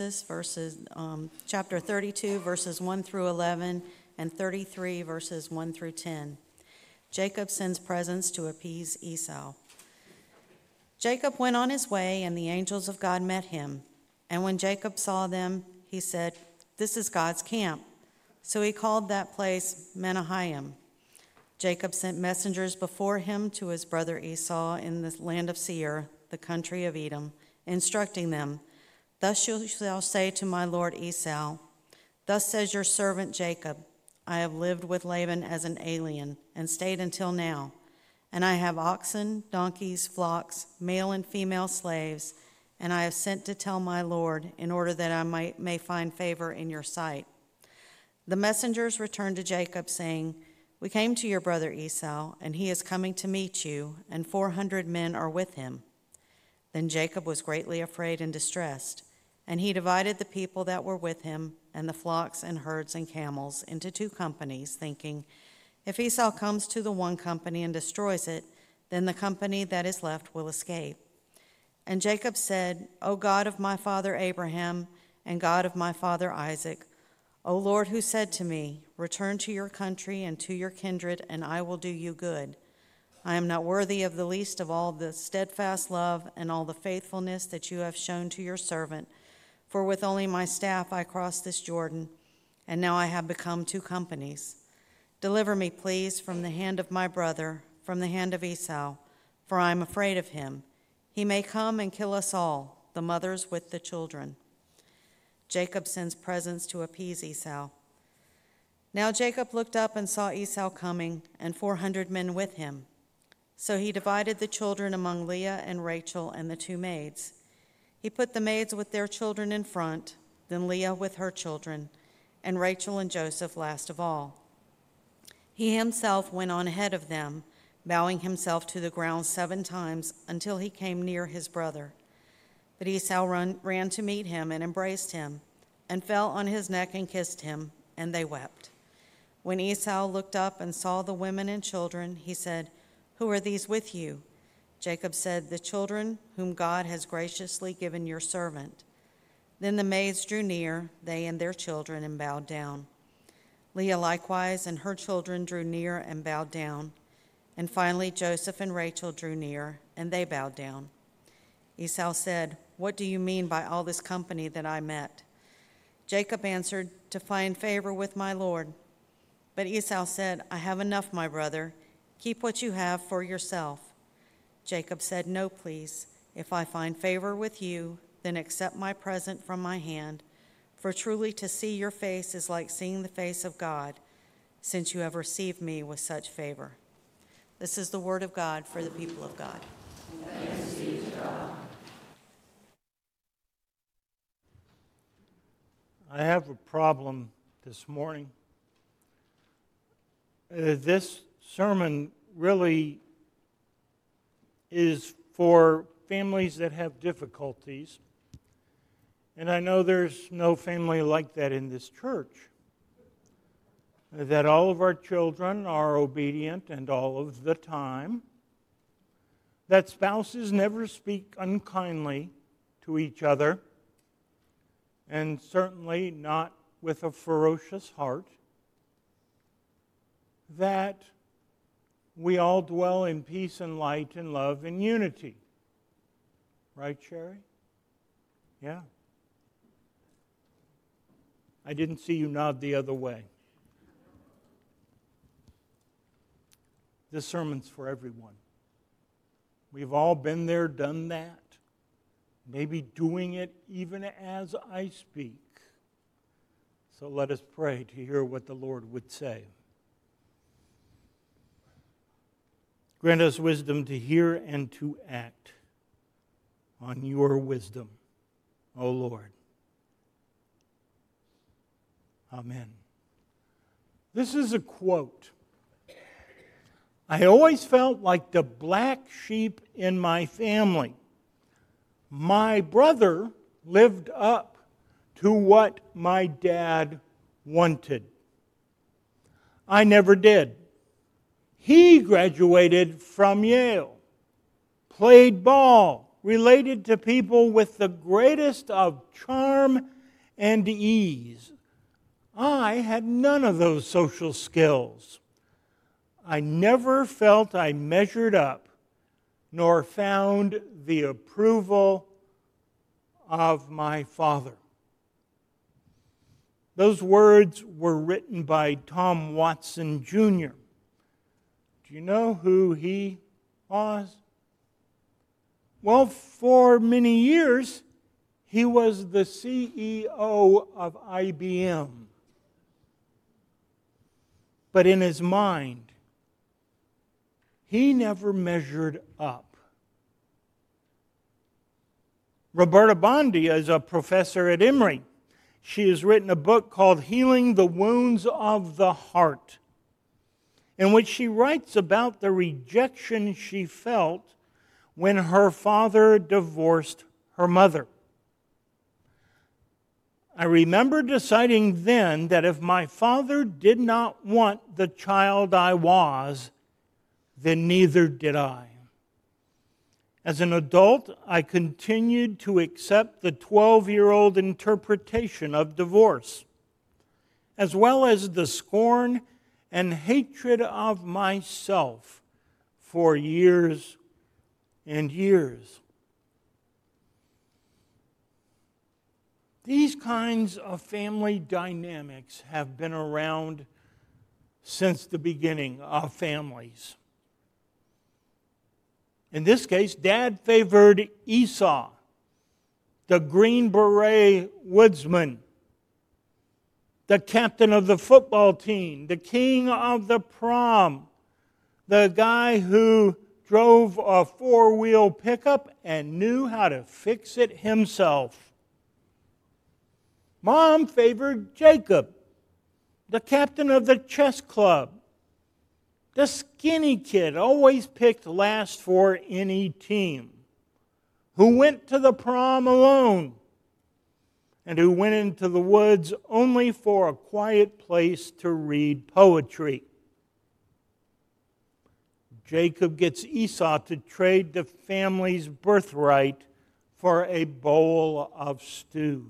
verses, um, chapter 32, verses 1 through 11, and 33, verses 1 through 10. Jacob sends presents to appease Esau. Jacob went on his way, and the angels of God met him. And when Jacob saw them, he said, This is God's camp. So he called that place Mahanaim. Jacob sent messengers before him to his brother Esau in the land of Seir, the country of Edom, instructing them, Thus you shall say to my lord Esau, Thus says your servant Jacob, I have lived with Laban as an alien and stayed until now. And I have oxen, donkeys, flocks, male and female slaves, and I have sent to tell my Lord in order that I might, may find favor in your sight. The messengers returned to Jacob, saying, We came to your brother Esau, and he is coming to meet you, and four hundred men are with him. Then Jacob was greatly afraid and distressed. And he divided the people that were with him, and the flocks and herds and camels, into two companies, thinking, If Esau comes to the one company and destroys it, then the company that is left will escape. And Jacob said, O God of my father Abraham, and God of my father Isaac, O Lord, who said to me, Return to your country and to your kindred, and I will do you good. I am not worthy of the least of all the steadfast love and all the faithfulness that you have shown to your servant. For with only my staff I crossed this Jordan, and now I have become two companies. Deliver me, please, from the hand of my brother, from the hand of Esau, for I am afraid of him. He may come and kill us all, the mothers with the children. Jacob sends presents to appease Esau. Now Jacob looked up and saw Esau coming, and four hundred men with him. So he divided the children among Leah and Rachel and the two maids. He put the maids with their children in front, then Leah with her children, and Rachel and Joseph last of all. He himself went on ahead of them, bowing himself to the ground seven times until he came near his brother. But Esau run, ran to meet him and embraced him, and fell on his neck and kissed him, and they wept. When Esau looked up and saw the women and children, he said, Who are these with you? Jacob said, The children whom God has graciously given your servant. Then the maids drew near, they and their children, and bowed down. Leah likewise and her children drew near and bowed down. And finally Joseph and Rachel drew near, and they bowed down. Esau said, What do you mean by all this company that I met? Jacob answered, To find favor with my Lord. But Esau said, I have enough, my brother. Keep what you have for yourself. Jacob said, No, please. If I find favor with you, then accept my present from my hand. For truly to see your face is like seeing the face of God, since you have received me with such favor. This is the word of God for the people of God. I have a problem this morning. Uh, this sermon really is for families that have difficulties. And I know there's no family like that in this church. That all of our children are obedient and all of the time. That spouses never speak unkindly to each other. And certainly not with a ferocious heart. That we all dwell in peace and light and love and unity. Right, Sherry? Yeah. I didn't see you nod the other way. This sermon's for everyone. We've all been there, done that, maybe doing it even as I speak. So let us pray to hear what the Lord would say. Grant us wisdom to hear and to act on your wisdom, O Lord. Amen. This is a quote. I always felt like the black sheep in my family. My brother lived up to what my dad wanted. I never did. He graduated from Yale, played ball, related to people with the greatest of charm and ease. I had none of those social skills. I never felt I measured up, nor found the approval of my Father. Those words were written by Tom Watson Jr. Do you know who he was? Well, for many years, he was the CEO of IBM. But in his mind, he never measured up. Roberta Bondi is a professor at Emory. She has written a book called Healing the Wounds of the Heart in which she writes about the rejection she felt when her father divorced her mother. I remember deciding then that if my father did not want the child I was, then neither did I. As an adult, I continued to accept the 12 year old interpretation of divorce, as well as the scorn and hatred of myself for years and years. These kinds of family dynamics have been around since the beginning of families. In this case, dad favored Esau, the Green Beret woodsman the captain of the football team, the king of the prom, the guy who drove a four wheel pickup and knew how to fix it himself. Mom favored Jacob, the captain of the chess club, the skinny kid, always picked last for any team, who went to the prom alone and who went into the woods only for a quiet place to read poetry. Jacob gets Esau to trade the family's birthright for a bowl of stew.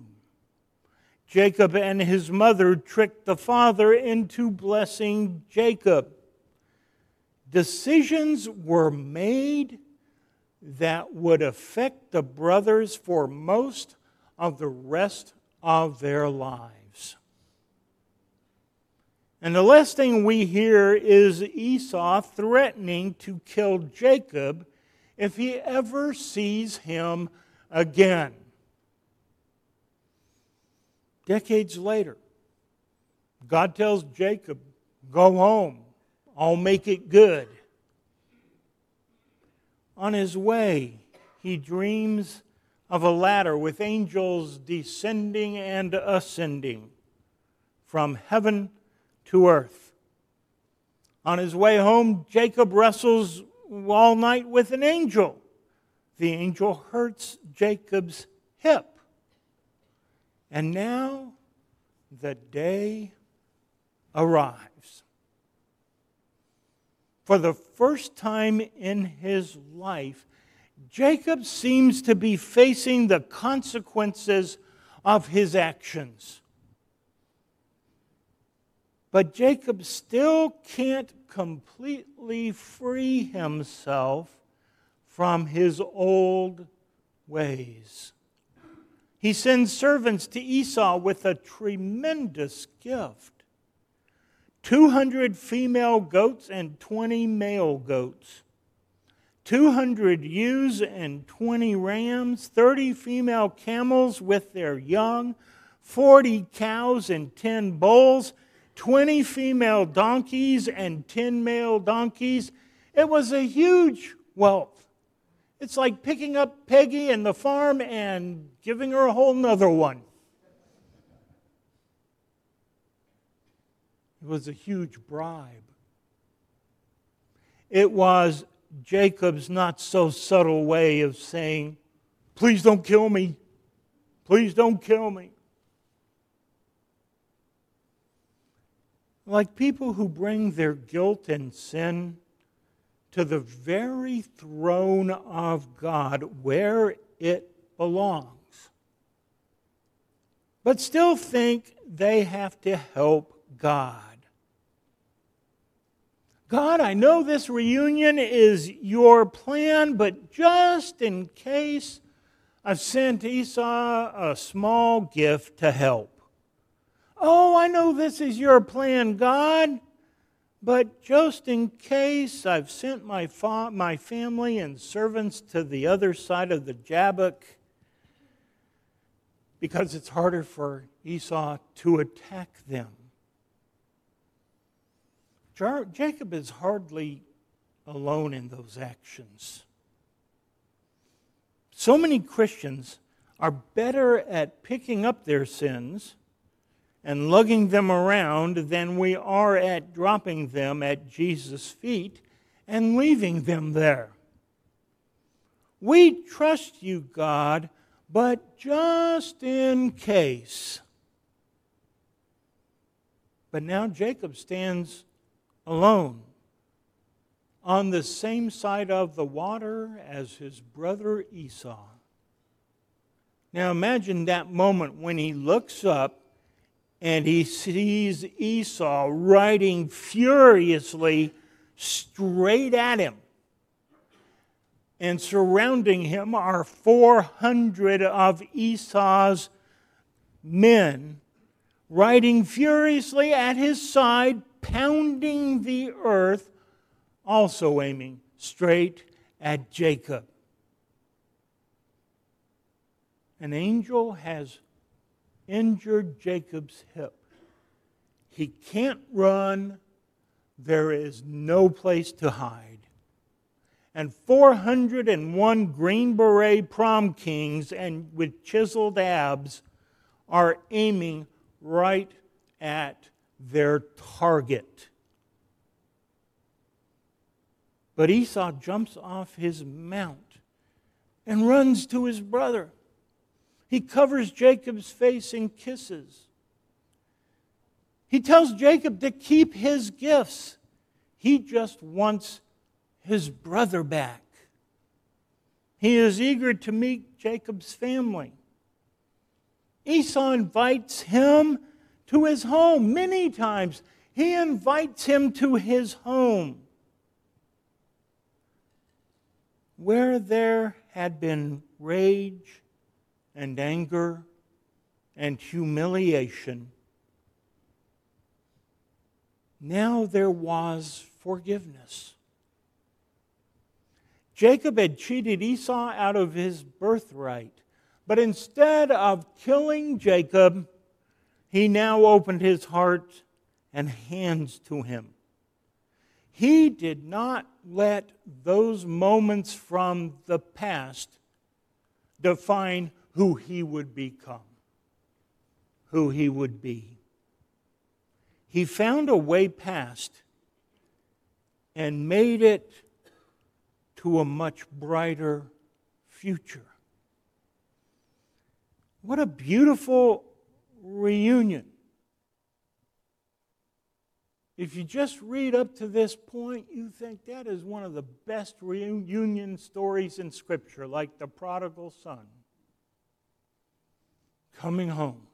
Jacob and his mother tricked the father into blessing Jacob. Decisions were made that would affect the brothers for most of the rest of their lives. And the last thing we hear is Esau threatening to kill Jacob if he ever sees him again. Decades later, God tells Jacob, Go home, I'll make it good. On his way, he dreams of a ladder with angels descending and ascending from heaven to earth. On his way home, Jacob wrestles all night with an angel. The angel hurts Jacob's hip. And now the day arrives. For the first time in his life, Jacob seems to be facing the consequences of his actions. But Jacob still can't completely free himself from his old ways. He sends servants to Esau with a tremendous gift 200 female goats and 20 male goats. 200 ewes and 20 rams, 30 female camels with their young, 40 cows and 10 bulls, 20 female donkeys and 10 male donkeys. It was a huge wealth. It's like picking up Peggy and the farm and giving her a whole nother one. It was a huge bribe. It was Jacob's not so subtle way of saying, Please don't kill me. Please don't kill me. Like people who bring their guilt and sin to the very throne of God where it belongs. But still think they have to help God. God, I know this reunion is your plan, but just in case, I've sent Esau a small gift to help. Oh, I know this is your plan, God, but just in case, I've sent my, fa- my family and servants to the other side of the Jabbok because it's harder for Esau to attack them. Jacob is hardly alone in those actions. So many Christians are better at picking up their sins and lugging them around than we are at dropping them at Jesus' feet and leaving them there. We trust you, God, but just in case. But now Jacob stands alone on the same side of the water as his brother Esau. Now imagine that moment when he looks up and he sees Esau riding furiously straight at him. And surrounding him are 400 of Esau's men riding furiously at his side, pounding the earth, also aiming straight at Jacob. An angel has injured Jacob's hip. He can't run, there is no place to hide. And 401 Green Beret prom kings and with chiseled abs are aiming right at their target. But Esau jumps off his mount and runs to his brother. He covers Jacob's face in kisses. He tells Jacob to keep his gifts. He just wants his brother back. He is eager to meet Jacob's family. Esau invites him to his home many times. He invites him to his home where there had been rage and anger and humiliation. Now there was forgiveness. Jacob had cheated Esau out of his birthright, but instead of killing Jacob, he now opened his heart and hands to him. He did not let those moments from the past define who he would become, who he would be. He found a way past and made it to a much brighter future. What a beautiful reunion. If you just read up to this point, you think that is one of the best reunion stories in Scripture, like the prodigal son coming home.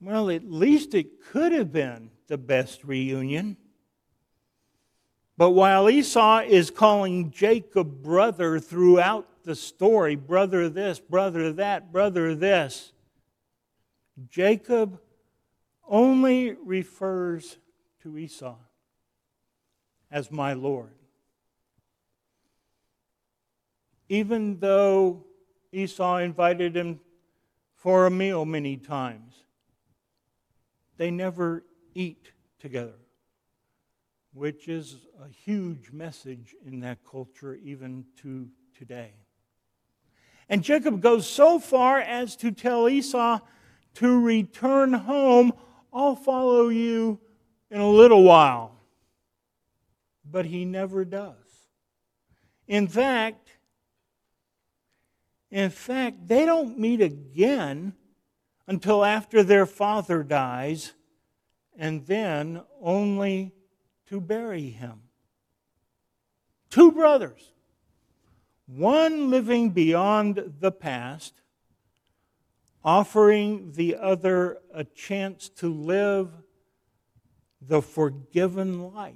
Well, at least it could have been the best reunion. But while Esau is calling Jacob brother throughout the story brother this, brother that, brother this. Jacob only refers to Esau as my Lord. Even though Esau invited him for a meal many times, they never eat together, which is a huge message in that culture even to today. And Jacob goes so far as to tell Esau to return home. I'll follow you in a little while. But he never does. In fact, in fact, they don't meet again until after their father dies, and then only to bury him. Two brothers, one living beyond the past, offering the other a chance to live the forgiven life.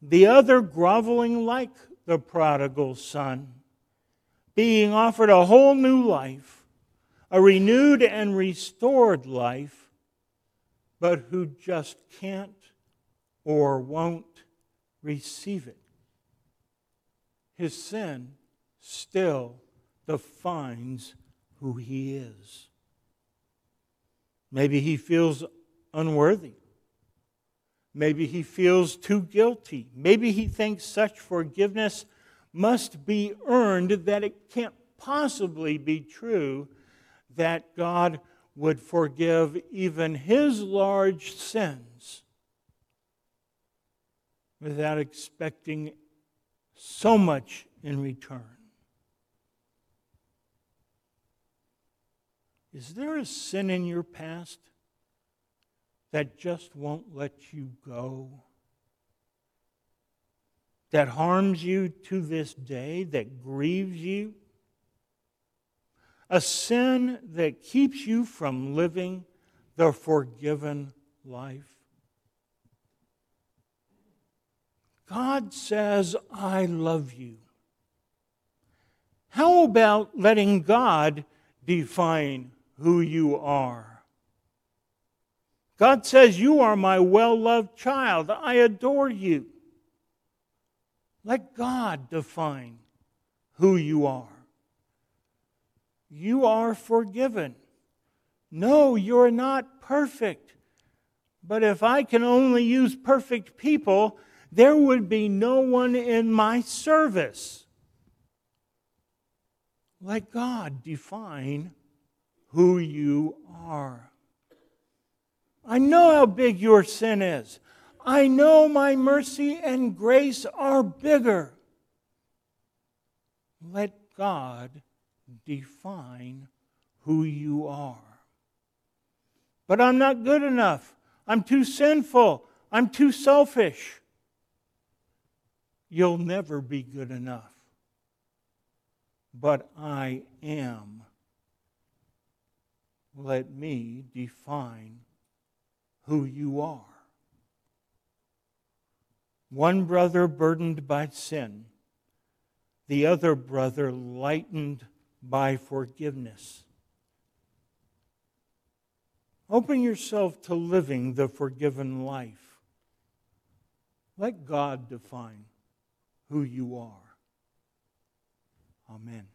The other groveling like the prodigal son, being offered a whole new life, a renewed and restored life, but who just can't or won't receive it. His sin still defines who he is. Maybe he feels unworthy. Maybe he feels too guilty. Maybe he thinks such forgiveness must be earned, that it can't possibly be true that God would forgive even his large sins without expecting so much in return. Is there a sin in your past that just won't let you go? That harms you to this day, that grieves you? A sin that keeps you from living the forgiven life? God says, I love you. How about letting God define who you are? God says, You are my well loved child. I adore you. Let God define who you are. You are forgiven. No, you're not perfect. But if I can only use perfect people, there would be no one in my service. Let God define who you are. I know how big your sin is. I know my mercy and grace are bigger. Let God define who you are. But I'm not good enough. I'm too sinful. I'm too selfish. You'll never be good enough. But I am. Let me define who you are. One brother burdened by sin, the other brother lightened by forgiveness. Open yourself to living the forgiven life. Let God define who you are. Amen.